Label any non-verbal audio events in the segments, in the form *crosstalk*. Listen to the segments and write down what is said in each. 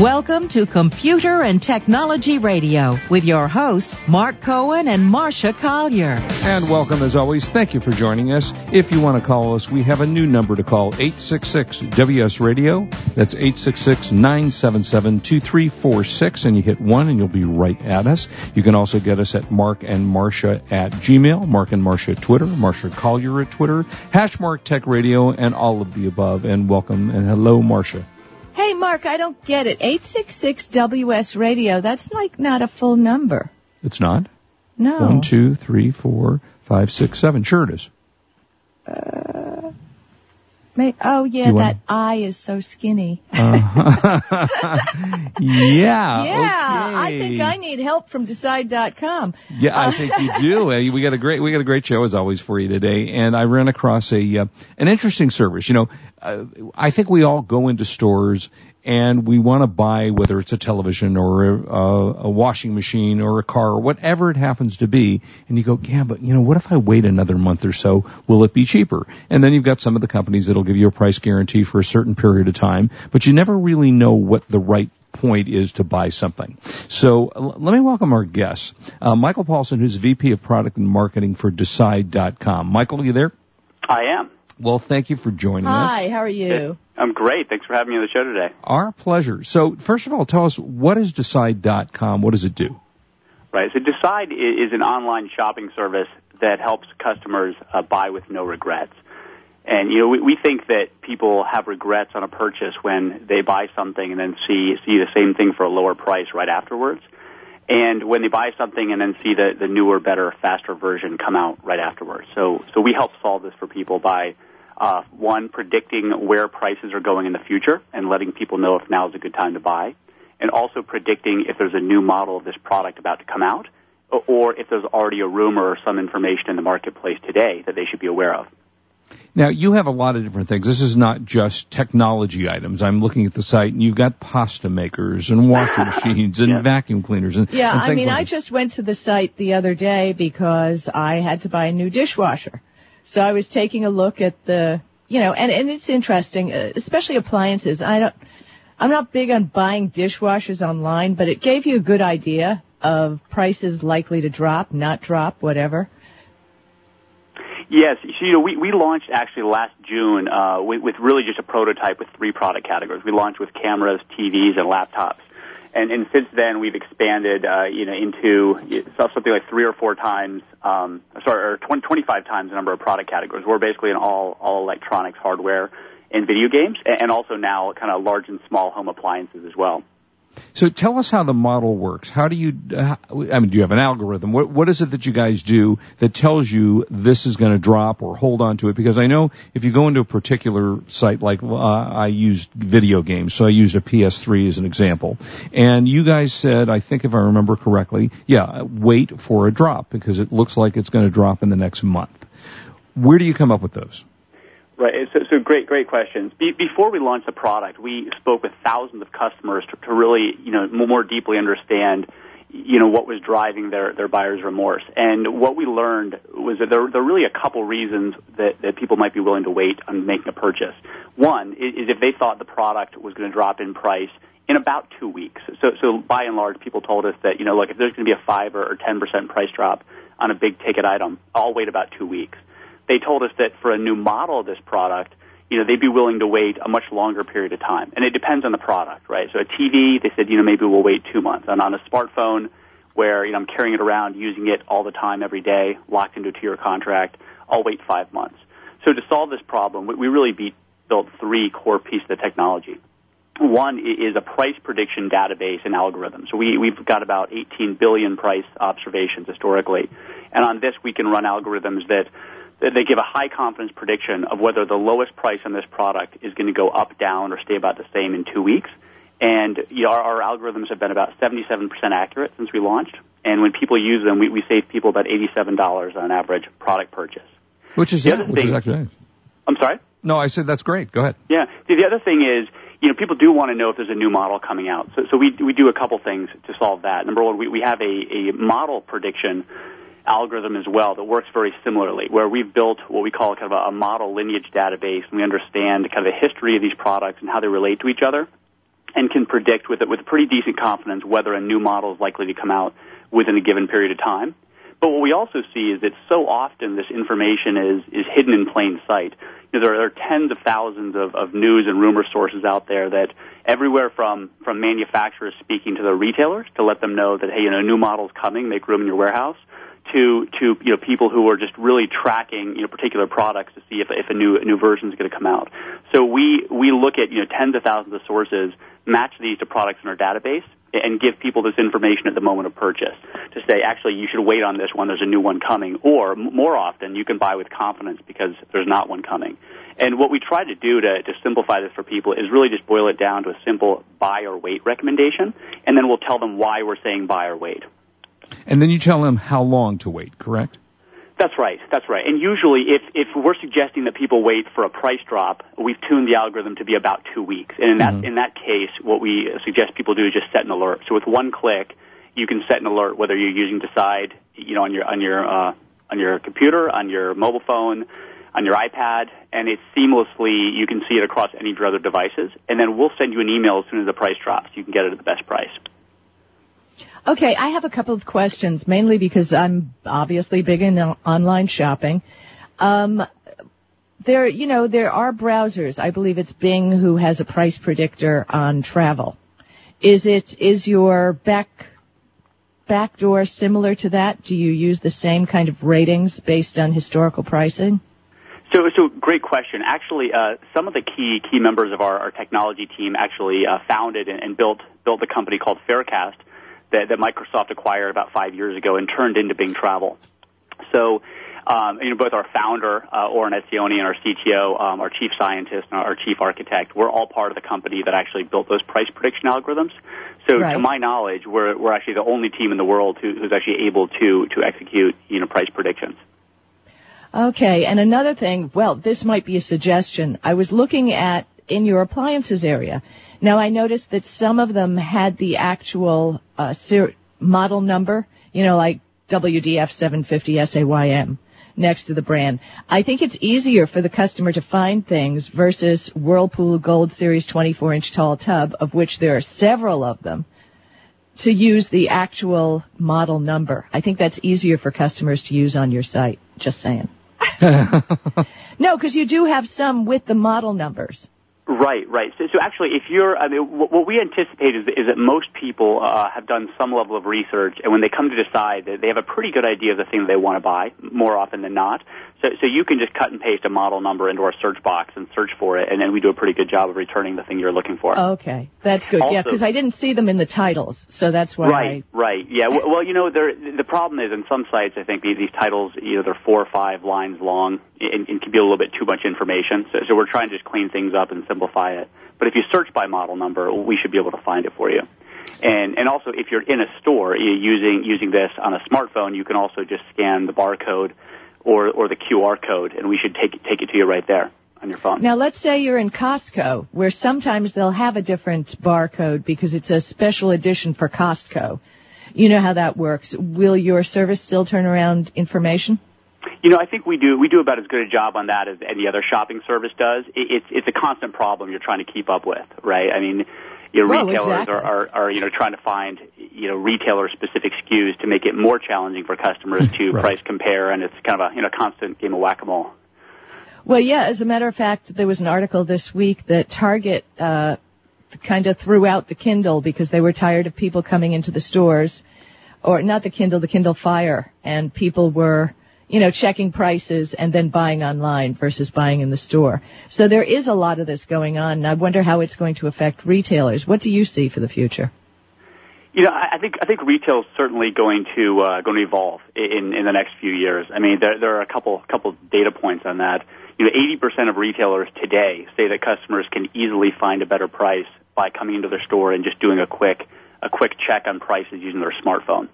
Welcome to Computer and Technology Radio with your hosts, Mark Cohen and Marcia Collier. And welcome as always. Thank you for joining us. If you want to call us, we have a new number to call 866 WS Radio. That's 866 977 2346. And you hit one and you'll be right at us. You can also get us at Mark and Marcia at Gmail, Mark and Marcia at Twitter, Marcia Collier at Twitter, Hashmark Tech Radio, and all of the above. And welcome and hello, Marcia. Hey, Mark, I don't get it. 866 WS Radio, that's like not a full number. It's not? No. One, two, three, four, five, six, seven. Sure it is. Uh, may, oh, yeah, that want- eye is so skinny. Uh, *laughs* yeah. *laughs* yeah, I think I need help from Decide.com. Yeah, I think you do. *laughs* We got a great we got a great show as always for you today, and I ran across a uh, an interesting service. You know, uh, I think we all go into stores and we want to buy whether it's a television or a, a, washing machine or a car or whatever it happens to be, and you go, yeah, but you know, what if I wait another month or so? Will it be cheaper? And then you've got some of the companies that'll give you a price guarantee for a certain period of time, but you never really know what the right point is to buy something. So uh, let me welcome our guests. Uh, Michael Paulson, who's VP of Product and Marketing for Decide.com. Michael, are you there? I am. Well, thank you for joining us. Hi, how are you? I'm great. Thanks for having me on the show today. Our pleasure. So first of all, tell us what is Decide.com? What does it do? Right. So Decide is an online shopping service that helps customers uh, buy with no regrets. And you know, we, we think that people have regrets on a purchase when they buy something and then see see the same thing for a lower price right afterwards. And when they buy something and then see the, the newer, better, faster version come out right afterwards. So so we help solve this for people by uh, one predicting where prices are going in the future and letting people know if now is a good time to buy, and also predicting if there's a new model of this product about to come out, or if there's already a rumor or some information in the marketplace today that they should be aware of. Now, you have a lot of different things. This is not just technology items. I'm looking at the site and you've got pasta makers and washing *laughs* machines and Yeah. vacuum cleaners and, Yeah, and I mean, like I that. just went to the site the other day because I had to buy a new dishwasher. So I was taking a look at the, you know, and, and it's interesting, uh, especially appliances. I don't, I'm not big on buying dishwashers online, but it gave you a good idea of prices likely to drop, not drop, whatever. Yes, so, you know, we, we launched actually last June uh, with, with really just a prototype with three product categories. We launched with cameras, TVs, and laptops. And, and since then, we've expanded, uh, you know, into something like three or four times, um, sorry, or 20, 25 times the number of product categories. We're basically in all, all electronics, hardware, and video games, and also now kind of large and small home appliances as well. So tell us how the model works. How do you, uh, I mean, do you have an algorithm? What, what is it that you guys do that tells you this is going to drop or hold on to it? Because I know if you go into a particular site, like uh, I used video games, so I used a PS3 as an example, and you guys said, I think if I remember correctly, yeah, wait for a drop because it looks like it's going to drop in the next month. Where do you come up with those? Right. So, so great, great questions. Be, before we launched the product, we spoke with thousands of customers to, to really, you know, more deeply understand, you know, what was driving their, their buyer's remorse. And what we learned was that there, there are really a couple reasons that, that people might be willing to wait on making a purchase. One is, is if they thought the product was going to drop in price in about two weeks. So, so by and large, people told us that, you know, look, if there's going to be a five or, or 10% price drop on a big ticket item, I'll wait about two weeks they told us that for a new model of this product, you know, they'd be willing to wait a much longer period of time. And it depends on the product, right? So a TV, they said, you know, maybe we'll wait two months. And on a smartphone, where, you know, I'm carrying it around, using it all the time, every day, locked into a two-year contract, I'll wait five months. So to solve this problem, we- really beat, built three core pieces of technology. One is a price prediction database and algorithm. So we, we've got about 18 billion price observations historically. And on this, we can run algorithms that they give a high confidence prediction of whether the lowest price on this product is going to go up, down, or stay about the same in two weeks. And you know, our, our algorithms have been about 77% accurate since we launched. And when people use them, we, we save people about $87 on average product purchase. Which is, The yeah, other which is thing- actually nice. I'm sorry? No, I said that's great. Go ahead. Yeah. The, the other thing is, you know, people do want to know if there's a new model coming out. So, so we, we do a couple things to solve that. Number one, we, we have a, a model prediction algorithm as well that works very similarly, where we've built what we call kind of a, model lineage database, and we understand kind of the history of these products and how they relate to each other, and can predict with with pretty decent confidence whether a new model is likely to come out within a given period of time. But what we also see is that so often this information is is hidden in plain sight. You know, there, are, tens of thousands of, of news and rumor sources out there that everywhere from from manufacturers speaking to their retailers to let them know that hey, you know, new model's coming, make room in your warehouse, to to you know people who are just really tracking you know particular products to see if if a new a new version is going to come out. So we we look at you know tens of thousands of sources, match these to products in our database, and give people this information at the moment of purchase to say actually you should wait on this one. There's a new one coming, or more often you can buy with confidence because there's not one coming. And what we try to do to, to simplify this for people is really just boil it down to a simple buy or wait recommendation, and then we'll tell them why we're saying buy or wait. And then you tell them how long to wait, correct? That's right. That's right. And usually, if if we're suggesting that people wait for a price drop, we've tuned the algorithm to be about two weeks. And in that mm-hmm. in that case, what we suggest people do is just set an alert. So with one click, you can set an alert whether you're using Decide, you know, on your on your uh, on your computer, on your mobile phone, on your iPad, and it's seamlessly you can see it across any of your other devices. And then we'll send you an email as soon as the price drops. You can get it at the best price. Okay, I have a couple of questions, mainly because I'm obviously big in online shopping. Um, there, you know, there are browsers. I believe it's Bing who has a price predictor on travel. Is it is your back backdoor similar to that? Do you use the same kind of ratings based on historical pricing? So, so great question. Actually, uh, some of the key key members of our, our technology team actually uh, founded and, and built built a company called Farecast that, that Microsoft acquired about five years ago and turned into Bing Travel. So, um, you know, both our founder, uh, Oren Etzioni, and our CTO, um, our chief scientist, and our chief architect, we're all part of the company that actually built those price prediction algorithms. So, right. to my knowledge, we're we're actually the only team in the world who, who's actually able to to execute you know price predictions. Okay, and another thing, well, this might be a suggestion. I was looking at in your appliances area, now I noticed that some of them had the actual uh, ser- model number, you know, like WDF 750 SAYM next to the brand. I think it's easier for the customer to find things versus Whirlpool Gold Series 24 inch tall tub, of which there are several of them, to use the actual model number. I think that's easier for customers to use on your site. Just saying. *laughs* *laughs* no, because you do have some with the model numbers. Right, right. So, so actually, if you're, I mean, what, what we anticipate is, is that most people uh, have done some level of research, and when they come to decide, they have a pretty good idea of the thing they want to buy, more often than not. So, so you can just cut and paste a model number into our search box and search for it, and then we do a pretty good job of returning the thing you're looking for. Okay, that's good. Also, yeah, because I didn't see them in the titles, so that's why. Right, I... right. Yeah. Well, you know, the problem is in some sites, I think these, these titles, you know, they're four or five lines long, and, and can be a little bit too much information. So, so we're trying to just clean things up and simplify it. But if you search by model number, we should be able to find it for you. And and also, if you're in a store using using this on a smartphone, you can also just scan the barcode or, or the QR code, and we should take, take it to you right there on your phone. Now, let's say you're in Costco, where sometimes they'll have a different barcode because it's a special edition for Costco. You know how that works. Will your service still turn around information? You know, I think we do. We do about as good a job on that as any other shopping service does. It, it's it's a constant problem you're trying to keep up with, right? I mean, you know, well, retailers exactly. are, are, are, you know, trying to find, you know, retailer specific SKUs to make it more challenging for customers to right. price compare, and it's kind of a, you know, constant game of whack-a-mole. Well, yeah, as a matter of fact, there was an article this week that Target, uh, kind of threw out the Kindle because they were tired of people coming into the stores, or not the Kindle, the Kindle Fire, and people were, you know, checking prices and then buying online versus buying in the store. So there is a lot of this going on, and I wonder how it's going to affect retailers. What do you see for the future? You know, I think I think retail is certainly going to uh, going to evolve in in the next few years. I mean, there there are a couple couple data points on that. You know, 80% of retailers today say that customers can easily find a better price by coming into their store and just doing a quick a quick check on prices using their smartphone.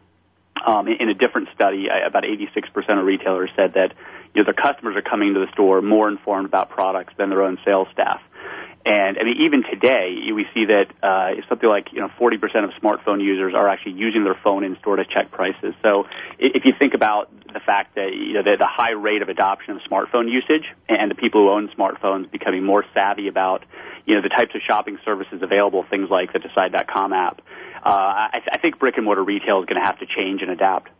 Um, in a different study, about 86% of retailers said that you know their customers are coming to the store more informed about products than their own sales staff. And I mean, even today, we see that uh, something like you know 40% of smartphone users are actually using their phone in store to check prices. So if you think about the fact that you know the, the high rate of adoption of smartphone usage and the people who own smartphones becoming more savvy about you know the types of shopping services available, things like the Decide.com app, uh, I, I think brick and mortar retail is going to have to change and adapt.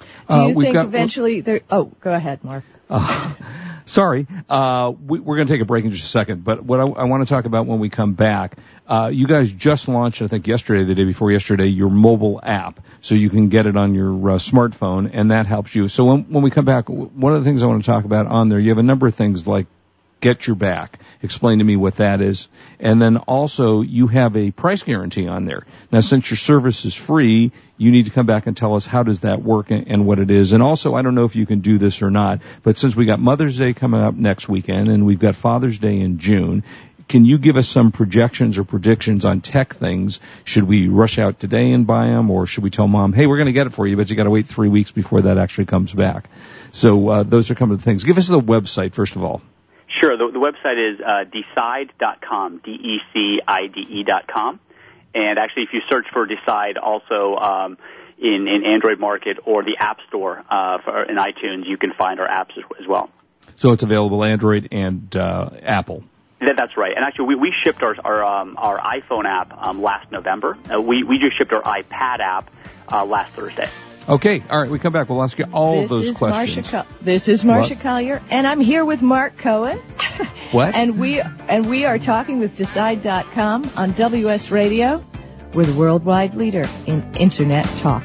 Do Uh, you we've think got- eventually there? Oh, go ahead, Mark. Sorry, uh, we, we're going to take a break in just a second. But what I, I want to talk about when we come back, uh, you guys just launched, I think yesterday, the day before yesterday, your mobile app, so you can get it on your uh, smartphone, and that helps you. So when, when we come back, one of the things I want to talk about on there, you have a number of things like get your back. Explain to me what that is. And then also you have a price guarantee on there. Now since your service is free, you need to come back and tell us how does that work and, what it is. And also I don't know if you can do this or not, but since we got Mother's Day coming up next weekend and we've got Father's Day in June, can you give us some projections or predictions on tech things? Should we rush out today and buy them, or should we tell mom, "Hey, we're going to get it for you, but you got to wait three weeks before that actually comes back"? So uh, those are some of the things. Give us the website first of all. Sure. The, the website is uh, decide.com, D-E-C-I-D-E dot com. And actually, if you search for Decide also um, in, in Android Market or the App Store uh, for, in iTunes, you can find our apps as, as well. So it's available Android and uh, Apple. That, that's right. And actually, we, we shipped our our, um, our iPhone app um, last November. Uh, we we just shipped our iPad app uh, last Thursday. Okay, all right. We come back. We'll ask you all this those questions. Marcia Co- this is Marcia What? Collier, and I'm here with Mark Cohen. *laughs* What? And we and we are talking with Decide.com on WS Radio. We're the worldwide leader in Internet talk.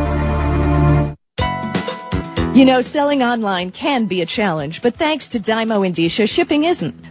You know, selling online can be a challenge, but thanks to Dymo and Endicia, shipping isn't.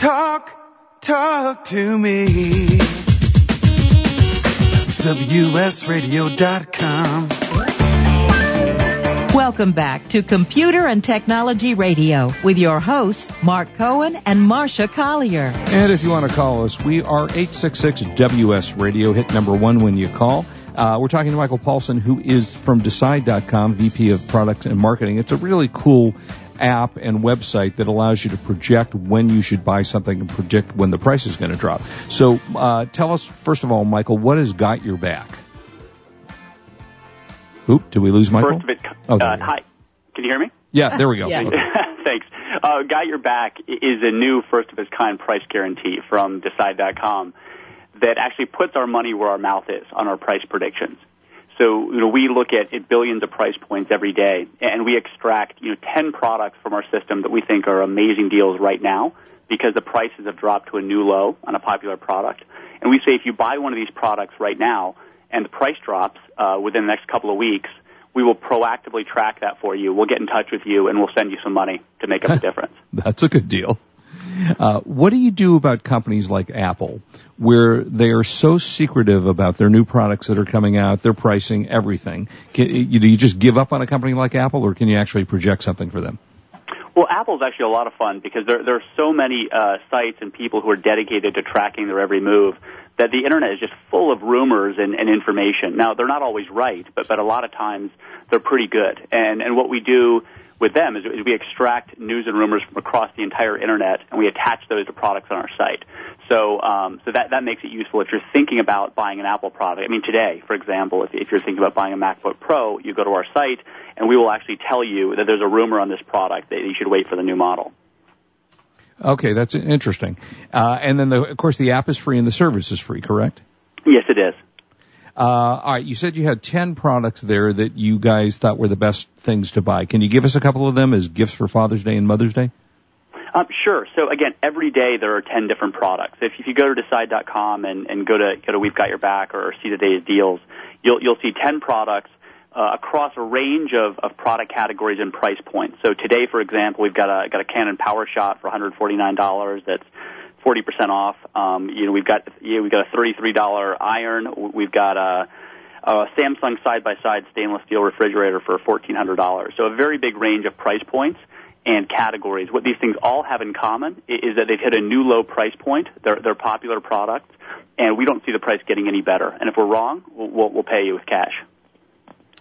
Talk, talk to me. WSRadio.com. Welcome back to Computer and Technology Radio with your hosts, Mark Cohen and Marcia Collier. And if you want to call us, we are 866-WS Radio. Hit number one when you call. Uh, we're talking to Michael Paulson, who is from Decide.com, VP of Product and Marketing. It's a really cool app and website that allows you to project when you should buy something and predict when the price is going to drop. So uh, tell us, first of all, Michael, what has got your back? Oop, did we lose Michael? First of it, Oh, uh, there hi. Can you hear me? Yeah, there we go. Yeah. Okay. *laughs* Thanks. Uh, Got Your Back is a new first of its kind price guarantee from Decide.com that actually puts our money where our mouth is on our price predictions. So, you know, we look at, at billions of price points every day, and we extract, you know, 10 products from our system that we think are amazing deals right now because the prices have dropped to a new low on a popular product. And we say if you buy one of these products right now and the price drops uh, within the next couple of weeks, we will proactively track that for you. We'll get in touch with you and we'll send you some money to make up the *laughs* difference. That's a good deal. Uh, what do you do about companies like Apple, where they are so secretive about their new products that are coming out, their pricing, everything? Can, you, do you just give up on a company like Apple, or can you actually project something for them? Well, Apple's actually a lot of fun because there, there are so many uh, sites and people who are dedicated to tracking their every move that the internet is just full of rumors and, and information. Now, they're not always right, but, but a lot of times they're pretty good. And, and what we do with them is, is we extract news and rumors from across the entire internet and we attach those to products on our site. So, um, so that, that makes it useful if you're thinking about buying an Apple product. I mean, today, for example, if, if you're thinking about buying a MacBook Pro, you go to our site and we will actually tell you that there's a rumor on this product that you should wait for the new model. Okay, that's interesting. Uh, and then, the, of course, the app is free and the service is free, correct? Yes, it is. Uh, all right, you said you had 10 products there that you guys thought were the best things to buy. Can you give us a couple of them as gifts for Father's Day and Mother's Day? Um, sure. So again, every day there are 10 different products. If, if you go to decide.com and, and go to, go to We've Got Your Back or see today's deals, you'll, you'll see 10 products uh, across a range of, of product categories and price points. So today, for example, we've got a, got a Canon PowerShot for $149 that's 40% off. Um, you know, we've got, you know, we've got a $33 iron. We've got a, a Samsung side-by-side stainless steel refrigerator for $1,400. So a very big range of price points and categories. What these things all have in common is that they've hit a new low price point. They're, they're popular products, and we don't see the price getting any better. And if we're wrong, we'll, we'll, we'll pay you with cash.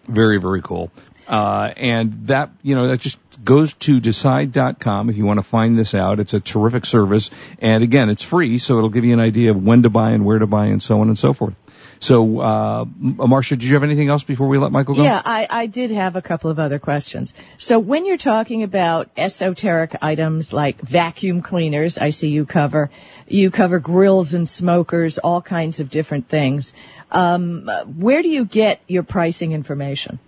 Very, very cool. Uh, and that, you know, that just goes to decide.com if you want to find this out. It's a terrific service. And again, it's free, so it'll give you an idea of when to buy and where to buy and so on and so forth. So, uh, Marcia, did you have anything else before we let Michael go? Yeah, I, I did have a couple of other questions. So when you're talking about esoteric items like vacuum cleaners, I see you cover, you cover grills and smokers, all kinds of different things. Um, where do you get your pricing information?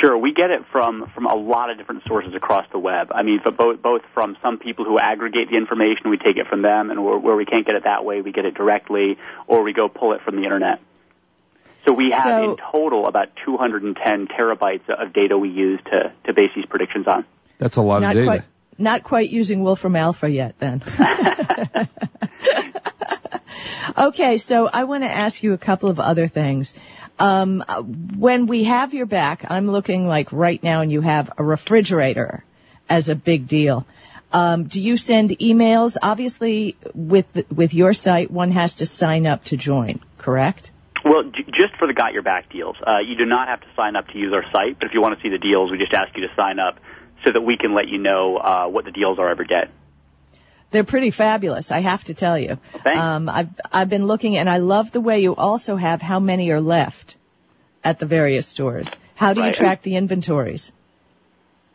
Sure, we get it from from a lot of different sources across the web. I mean, both both from some people who aggregate the information, we take it from them, and where, where we can't get it that way, we get it directly, or we go pull it from the internet. So we have So- in total about 210 terabytes of data we use to to base these predictions on. That's a lot Not of data. quite, not quite using Wolfram Alpha yet then. *laughs* *laughs* okay, so I want to ask you a couple of other things. Um, when we have your back, I'm looking like right now and you have a refrigerator as a big deal. Um, do you send emails? Obviously, with with your site, one has to sign up to join, correct? Well, just for the Got Your Back deals, uh, you do not have to sign up to use our site. But if you want to see the deals, we just ask you to sign up so that we can let you know uh, what the deals are every day. They're pretty fabulous, I have to tell you. Thanks. Um, I've I've been looking, and I love the way you also have how many are left at the various stores. How do you track the inventories?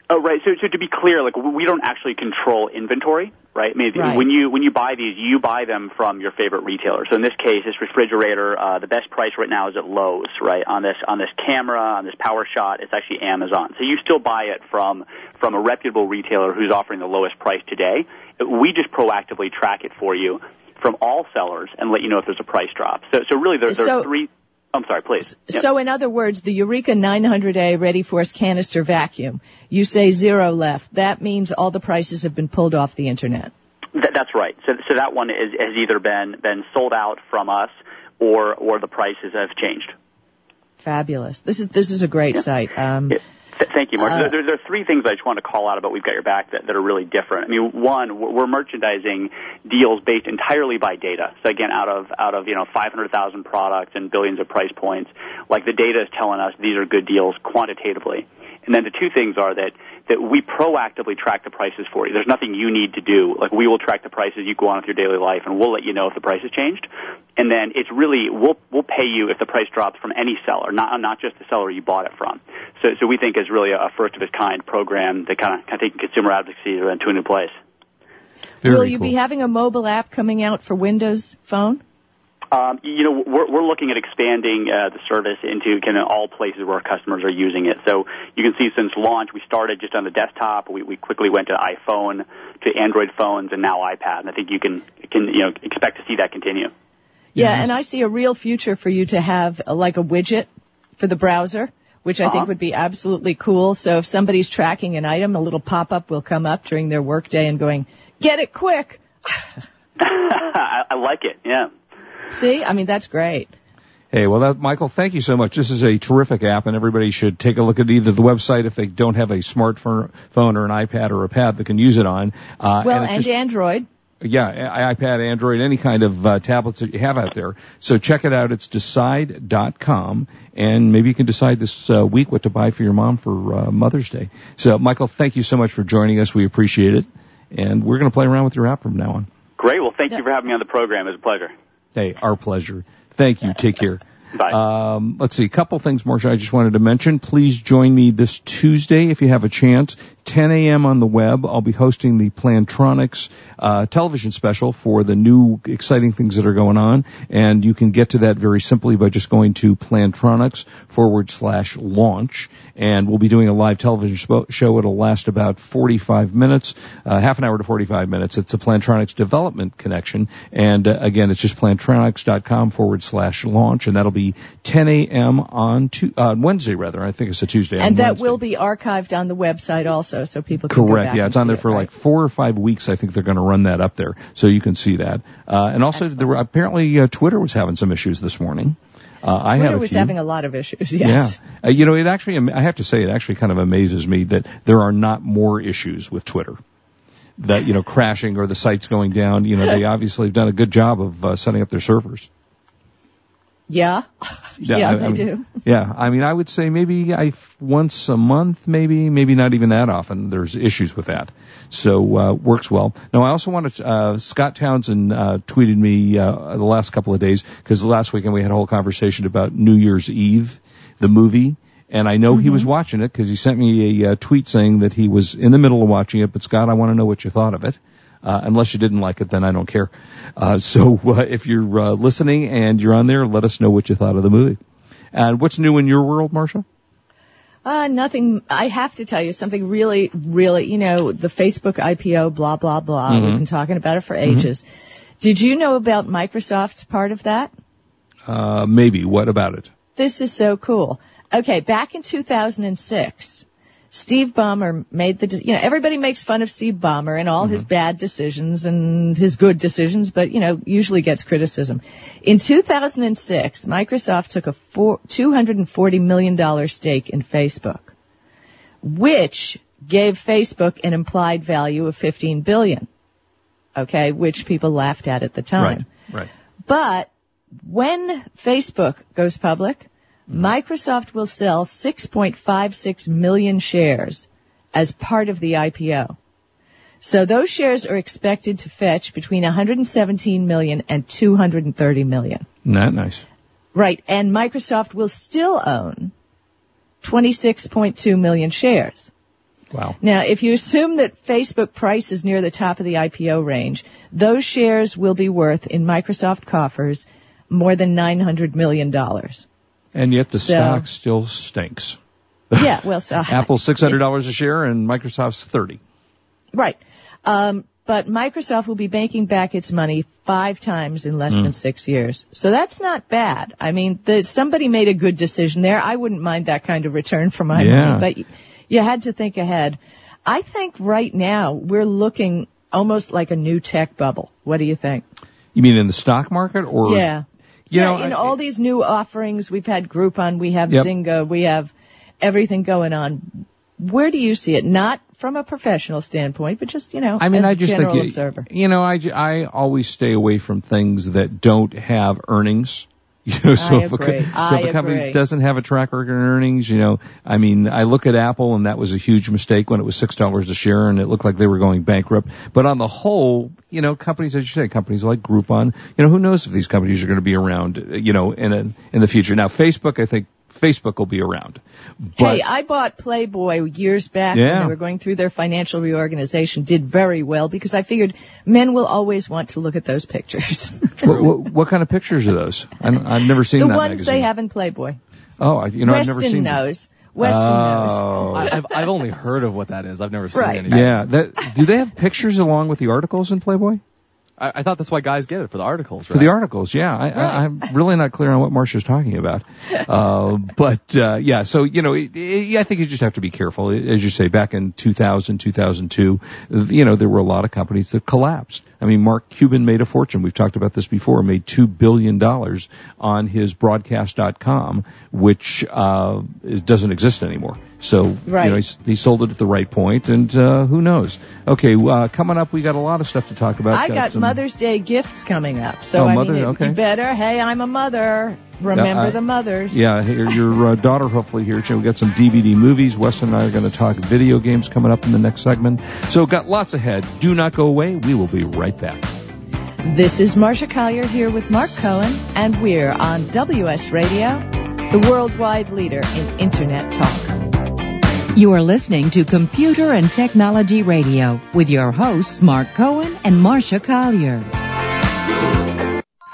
Oh, right. So, so to be clear, like we don't actually control inventory, right? I mean, Right. when you when you buy these, you buy them from your favorite retailer. So in this case, this refrigerator, uh, the best price right now is at Lowe's, right? On this on this camera, on this Power Shot, it's actually Amazon. So you still buy it from from a reputable retailer who's offering the lowest price today. We just proactively track it for you from all sellers and let you know if there's a price drop. So, so really, there, there So- are three. I'm sorry, please. Yep. So in other words, the Eureka 900A Ready Force canister vacuum, you say zero left. That means all the prices have been pulled off the internet. Th- that's right. So, so that one is, has either been been sold out from us, or or the prices have changed. Fabulous. This is this is a great site. Um, Yeah. Th- Thank you, Mark. Uh, there, there, are three things I just want to call out about We've Got Your Back that, that are really different. I mean, one, we're we're merchandising deals based entirely by data. So again, out of out of you know 500,000 products and billions of price points, like the data is telling us these are good deals quantitatively. And then the two things are that that we proactively track the prices for you. There's nothing you need to do. Like we will track the prices you go on with your daily life, and we'll let you know if the price has changed. And then it's really we'll we'll pay you if the price drops from any seller, not not just the seller you bought it from. So so we think is really a first of its kind program that kind of kind of taking consumer advocacy to a new place. Very will you cool. be having a mobile app coming out for Windows Phone? Um, you know, we're, we're looking at expanding uh, the service into kind of all places where our customers are using it. So you can see since launch, we started just on the desktop. We, we quickly went to iPhone, to Android phones, and now iPad. And I think you can can you know expect to see that continue. Yeah, Yes. and I see a real future for you to have uh, like a widget for the browser, which I think Uh-huh. would be absolutely cool. So if somebody's tracking an item, a little pop-up will come up during their workday and going, get it quick. *laughs* *laughs* I, I like it. Yeah. See? I mean, that's great. Hey, well, that, Michael, thank you so much. This is a terrific app, and everybody should take a look at either the website if they don't have a smartphone phone or an iPad or a pad that can use it on. Uh, Well, it and just- Android. yeah, iPad, Android, any kind of uh, tablets that you have out there. So check it out. It's decide.com, and maybe you can decide this uh, week what to buy for your mom for uh, Mother's Day. So, Michael, thank you so much for joining us. We appreciate it, and we're going to play around with your app from now on. Great. Well, thank you for having me on the program. It was a pleasure. Hey, our pleasure. Thank you. Take care. *laughs* Bye. Um, let's see, a couple things, Marcia, I just wanted to mention. Please join me this Tuesday if you have a chance. 10 a.m. on the web. I'll be hosting the Plantronics uh, television special for the new exciting things that are going on, and you can get to that very simply by just going to Plantronics forward slash launch, and we'll be doing a live television show. It'll last about 45 minutes, uh, half an hour to 45 minutes. It's a Plantronics development connection, and uh, again, it's just plantronics.com forward slash launch, and that'll be 10 a.m. on tu- uh, Wednesday, rather. I think it's a Tuesday. on And that Wednesday. will be archived on the website also, so people can Correct. Yeah, it's on there it, for right? like four or five weeks. I think they're going to run that up there, so you can see that. Uh, and also, there were, apparently, uh, Twitter was having some issues this morning. Uh, I Twitter was few. having a lot of issues, *laughs* yes. Yeah. Uh, you know, it actually, I have to say, it actually kind of amazes me that there are not more issues with Twitter. That, you know, crashing or the sites going down. You know, they *laughs* obviously have done a good job of uh, setting up their servers. *laughs* Yeah? Yeah, I- they I mean, do. Yeah, I mean, I would say maybe I once a month, maybe, maybe not even that often. There's issues with that, so uh, works well. Now, I also wanted to, uh, Scott Townsend uh, tweeted me uh, the last couple of days because last weekend we had a whole conversation about New Year's Eve, the movie. And I know he was watching it because he sent me a uh, tweet saying that he was in the middle of watching it. But Scott, I want to know what you thought of it. Uh, unless you didn't like it, then I don't care. Uh, so uh, if you're uh, listening and you're on there, let us know what you thought of the movie. And what's new in your world, Marcia? Uh, nothing. I have to tell you something really, really, you know, the Facebook IPO, blah, blah, blah. Mm-hmm. We've been talking about it for ages. Did you know about Microsoft's part of that? Uh, maybe. What about it? This is so cool. Okay, back in 2006, Steve Ballmer made the, de- you know, everybody makes fun of Steve Ballmer and all his mm-hmm. bad decisions and his good decisions, but, you know, usually gets criticism. In 2006, Microsoft took a four, $240 million stake in Facebook, which gave Facebook an implied value of 15 billion. Okay, which people laughed at at the time. Right. Right. But when Facebook goes public, Microsoft will sell 6.56 million shares as part of the IPO. So those shares are expected to fetch between 117 million and 230 million. Not nice. Right. And Microsoft will still own 26.2 million shares. Wow. Now, if you assume that Facebook price is near the top of the IPO range, those shares will be worth in Microsoft coffers more than $900 million. And yet the So- stock still stinks. Yeah, well, so *laughs* Apple's six hundred dollars a share and Microsoft's thirty. Right. Um, but Microsoft will be making back its money five times in less than six years. So that's not bad. I mean, the, somebody made a good decision there. I wouldn't mind that kind of return for my Yeah. money, but you had to think ahead. I think right now we're looking almost like a new tech bubble. What do you think? You mean in the stock market or? yeah. You yeah, know, in I- all these new offerings, we've had Groupon, we have Yep. Zynga, we have everything going on. Where do you see it? Not from a professional standpoint, but just, you know, I mean, I just think, you- observer. you know, I, I always stay away from things that don't have earnings. *laughs* You know, so if, a, so if a company doesn't have a track record in earnings, you know, I mean, I look at Apple and that was a huge mistake when it was six dollars a share and it looked like they were going bankrupt. But on the whole, you know, companies, as you say, companies like Groupon, you know, who knows if these companies are going to be around, you know, in a, in the future. Now, Facebook, I think Facebook will be around. But hey, I bought Playboy years back when they were going through their financial reorganization. Did very well because I figured men will always want to look at those pictures. *laughs* what, what, what kind of pictures are those? I, I've never seen the that ones magazine. they have in Playboy. Oh, I, you know, I've never seen them. knows. Weston oh. knows. Oh. I, I've, I've only heard of what that is. I've never seen Right. anything. Yeah, that, do they have pictures along with the articles in Playboy? I, I thought that's why guys get it for the articles. For the articles, yeah. I, I, Right. I'm really not clear on what Marcia's talking about. *laughs* Uh, but, uh, yeah, so, you know, it, it, I think you just have to be careful. As you say, back in 2000, 2002, you know, there were a lot of companies that collapsed. I mean, Mark Cuban made a fortune. We've talked about this before, made $2 billion on his broadcast.com, which, uh, doesn't exist anymore. So, Right. you know, he, he sold it at the right point and, uh, who knows? Okay, uh, coming up, we got a lot of stuff to talk about. I got some- Mother's Day gifts coming up. So Oh, I Mother- mean, okay. you better. Hey, I'm a mother. Remember I- the mothers. Yeah, your, your uh, daughter hopefully here. We got some DVD movies. Weston and I are going to talk video games coming up in the next segment. So got lots ahead. Do not go away. We will be right back. This is Marcia Collier here with Mark Cohen, and we're on WS Radio, the worldwide leader in Internet talk. You are listening to Computer and Technology Radio with your hosts Mark Cohen and Marcia Collier.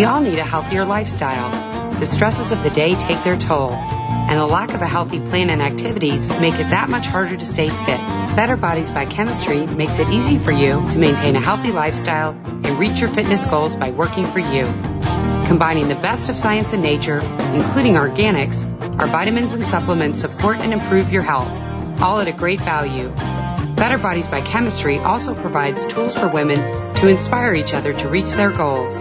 We all need a healthier lifestyle. The stresses of the day take their toll, and the lack of a healthy plan and activities make it that much harder to stay fit. Better Bodies by Chemistry makes it easy for you to maintain a healthy lifestyle and reach your fitness goals by working for you. Combining the best of science and nature, including organics, our vitamins and supplements support and improve your health, all at a great value. Better Bodies by Chemistry also provides tools for women to inspire each other to reach their goals.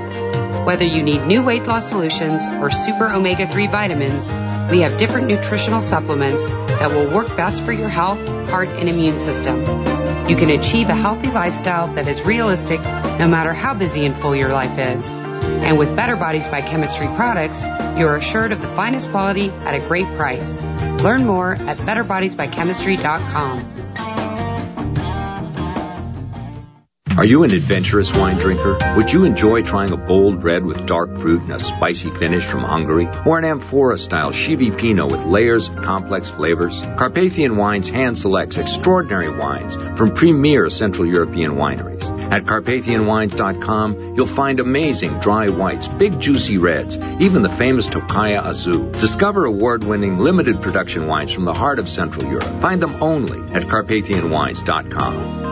Whether you need new weight loss solutions or super omega 3 vitamins, we have different nutritional supplements that will work best for your health, heart, and immune system. You can achieve a healthy lifestyle that is realistic no matter how busy and full your life is. And with Better Bodies by Chemistry products, you are assured of the finest quality at a great price. Learn more at betterbodiesbychemistry.com. Are you an adventurous wine drinker? Would you enjoy trying a bold red with dark fruit and a spicy finish from Hungary? Or an amphora-style Chivi Pinot with layers of complex flavors? Carpathian Wines hand selects extraordinary wines from premier Central European wineries. At CarpathianWines.com, you'll find amazing dry whites, big juicy reds, even the famous Tokaji Aszú. Discover award-winning limited production wines from the heart of Central Europe. Find them only at CarpathianWines.com.